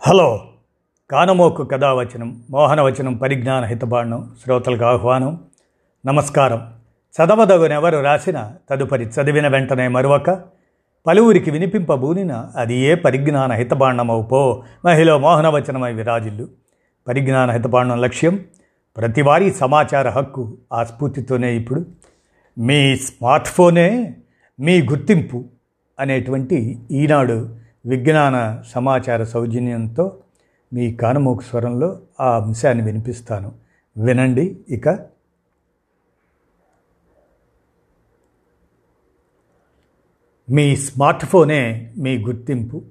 Hello కానమోకు కథావచనం మోహనవచనం పరిజ్ఞాన హితబాండం శ్రోతలకు ఆహ్వానం నమస్కారం. చదవదగునెవరు రాసిన తదుపరి చదివిన వెంటనే మరొక పలువురికి వినిపింపబూనిన అది ఏ పరిజ్ఞాన హితబాండమవు పో మహిళ మోహనవచనమై విరాజిల్లు. పరిజ్ఞాన హితబాండం లక్ష్యం ప్రతివారీ సమాచార హక్కు ఆ స్ఫూర్తితోనే ఇప్పుడు. మీ స్మార్ట్ ఫోనే మీ గుర్తింపు అనేటువంటి ఈనాడు విజ్ఞాన సమాచార సౌజన్యంతో మీ కానమోకు స్వరంలో ఆ అంశాన్ని వినిపిస్తాను. వినండి ఇక. మీ స్మార్ట్ ఫోనే మీ గుర్తింపు.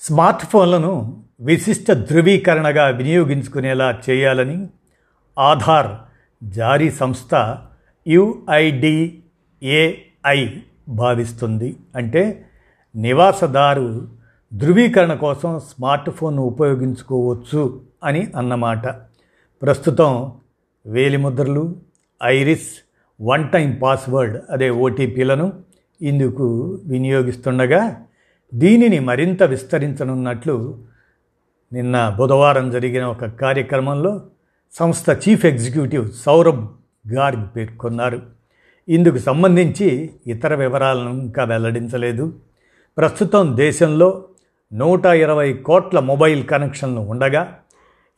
స్మార్ట్ ఫోన్లను విశిష్ట ధృవీకరణగా వినియోగించుకునేలా చేయాలని ఆధార్ జారీ సంస్థ యుఐడిఏఐ భావిస్తుంది. అంటే నివాసదారు ధృవీకరణ కోసం స్మార్ట్ ఫోన్ను ఉపయోగించుకోవచ్చు అని అన్నమాట. ప్రస్తుతం వేలిముద్రలు ఐరిస్ వన్ టైం పాస్వర్డ్ అదే ఓటీపీలను ఇందుకు వినియోగిస్తుండగా దీనిని మరింత విస్తరించనున్నట్లు నిన్న బుధవారం జరిగిన ఒక కార్యక్రమంలో సంస్థ చీఫ్ ఎగ్జిక్యూటివ్ సౌరభ్ గార్గ్ పేర్కొన్నారు. ఇందుకు సంబంధించి ఇతర వివరాలను ఇంకా వెల్లడించలేదు. ప్రస్తుతం దేశంలో నూట ఇరవై కోట్ల మొబైల్ కనెక్షన్లు ఉండగా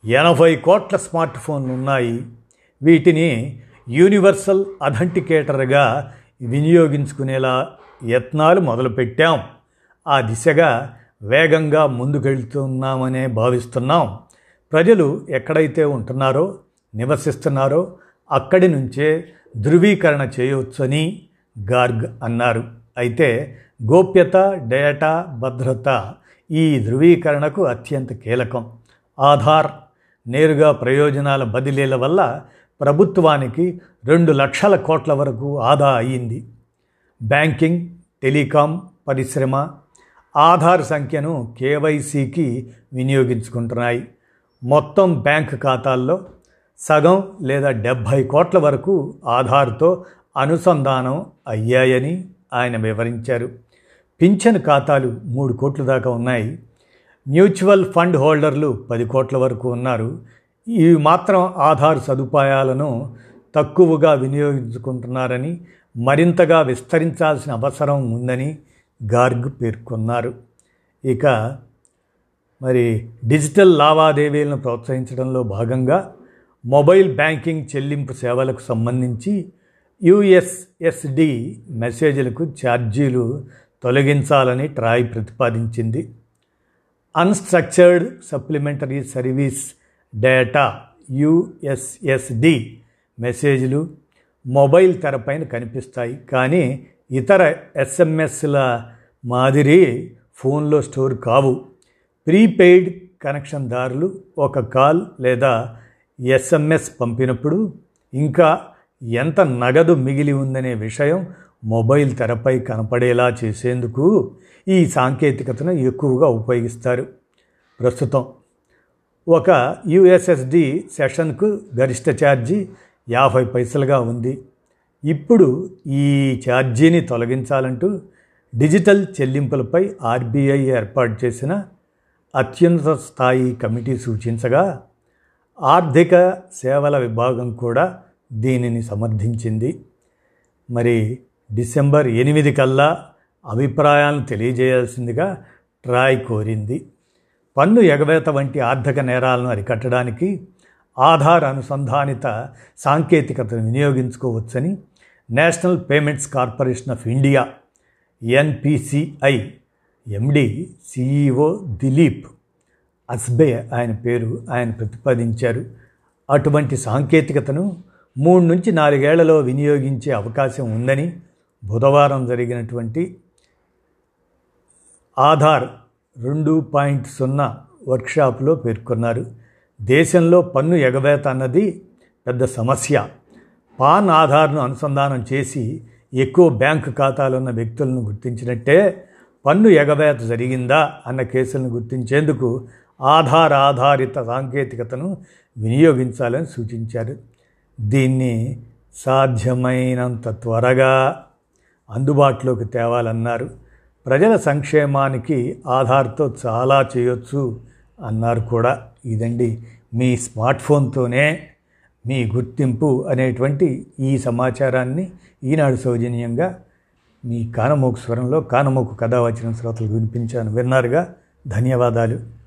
ఎనభై కోట్ల స్మార్ట్ ఫోన్లు ఉన్నాయి. వీటిని యూనివర్సల్ అథెంటికేటర్గా వినియోగించుకునేలా యత్నాలు మొదలుపెట్టాం. ఆ దిశగా వేగంగా ముందుకెళ్తున్నామనే భావిస్తున్నాం. ప్రజలు ఎక్కడైతే ఉంటున్నారో నివసిస్తున్నారో అక్కడి నుంచే ధృవీకరణ చేయవచ్చని గార్గ్ అన్నారు. అయితే గోప్యత డేటా భద్రత ఈ ధృవీకరణకు అత్యంత కీలకం. ఆధార్ నేరుగా ప్రయోజనాల బదిలీల వల్ల ప్రభుత్వానికి రెండు లక్షల కోట్ల వరకు ఆదా అయ్యింది. బ్యాంకింగ్ టెలికాం పరిశ్రమ ఆధార్ సంఖ్యను కేవైసీకి వినియోగించుకుంటున్నాయి. మొత్తం బ్యాంక్ ఖాతాల్లో సగం లేదా డెబ్భై కోట్ల వరకు ఆధార్తో అనుసంధానం అయ్యాయని ఆయన వివరించారు. పింఛన్ ఖాతాలు మూడు కోట్ల దాకా ఉన్నాయి. మ్యూచువల్ ఫండ్ హోల్డర్లు పది కోట్ల వరకు ఉన్నారు. ఇవి మాత్రం ఆధార్ సదుపాయాలను తక్కువగా వినియోగించుకుంటున్నారని మరింతగా విస్తరించాల్సిన అవసరం ఉందని గార్గ్ పేర్కొన్నారు. ఇక మరి డిజిటల్ లావాదేవీలను ప్రోత్సహించడంలో భాగంగా మొబైల్ బ్యాంకింగ్ చెల్లింపు సేవలకు సంబంధించి యుఎస్ఎస్డి మెసేజ్లకు ఛార్జీలు తొలగించాలని ట్రాయ్ ప్రతిపాదించింది. Unstructured supplementary service data USSD మెసేజ్లు మొబైల్ తెరపైన కనిపిస్తాయి. కానీ ఇతర ఎస్ఎంఎస్ల మాదిరి ఫోన్లో స్టోర్ కావు. ప్రీపెయిడ్ కనెక్షన్ దారులు ఒక కాల్ లేదా ఎస్ఎంఎస్ పంపినప్పుడు ఇంకా ఎంత నగదు మిగిలి ఉందనే విషయం మొబైల్ తెరపై కనపడేలా చేసేందుకు ఈ సాంకేతికతను ఎక్కువగా ఉపయోగిస్తారు. ప్రస్తుతం ఒక యుఎస్ఎస్డి సెషన్కు గరిష్ట ఛార్జీ యాభై పైసలుగా ఉంది. ఇప్పుడు ఈ ఛార్జీని తొలగించాలంటూ డిజిటల్ చెల్లింపులపై ఆర్బీఐ ఏర్పాటు చేసిన అత్యున్నత స్థాయి కమిటీ సూచించగా ఆర్థిక సేవల విభాగం కూడా దీనిని సమర్థించింది. మరి డిసెంబర్ ఎనిమిది కల్లా అభిప్రాయాలను తెలియజేయాల్సిందిగా ట్రాయ్ కోరింది. పన్ను ఎగవేత వంటి ఆర్థిక నేరాలను అరికట్టడానికి ఆధార్ అనుసంధానిత సాంకేతికతను వినియోగించుకోవచ్చని National Payments Corporation of India NPCI MD CEO Dilip Asbe ఆయన పేరు ఆయన ప్రతిపాదించారు. అటువంటి సాంకేతికతను మూడు నుంచి నాలుగేళ్ళలో వినియోగించే అవకాశం ఉందని బుధవారం జరిగినటువంటి ఆధార్ రెండు పాయింట్ సున్నా వర్క్షాప్లో పేర్కొన్నారు. దేశంలో పన్ను ఎగవేత అన్నది పెద్ద సమస్య. పాన్ ఆధార్ను అనుసంధానం చేసి ఎక్కువ బ్యాంకు ఖాతాలున్న వ్యక్తులను గుర్తించినట్టే పన్ను ఎగవేత జరిగిందా అన్న కేసులను గుర్తించేందుకు ఆధార్ ఆధారిత సాంకేతికతను వినియోగించాలని సూచించారు. దీన్ని సాధ్యమైనంత త్వరగా అందుబాటులోకి తేవాలన్నారు. ప్రజల సంక్షేమానికి ఆధార్తో చాలా చేయొచ్చు అన్నారు కూడా. ఇదండి మీ స్మార్ట్ ఫోన్తోనే మీ గుర్తింపు అనేటువంటి ఈ సమాచారాన్ని ఈనాడు సౌజన్యంగా మీ కానమోకు స్వరంలో కానమోకు కథ వచ్చిన శ్రోతలకు వినిపించాను. విన్నారుగా? ధన్యవాదాలు.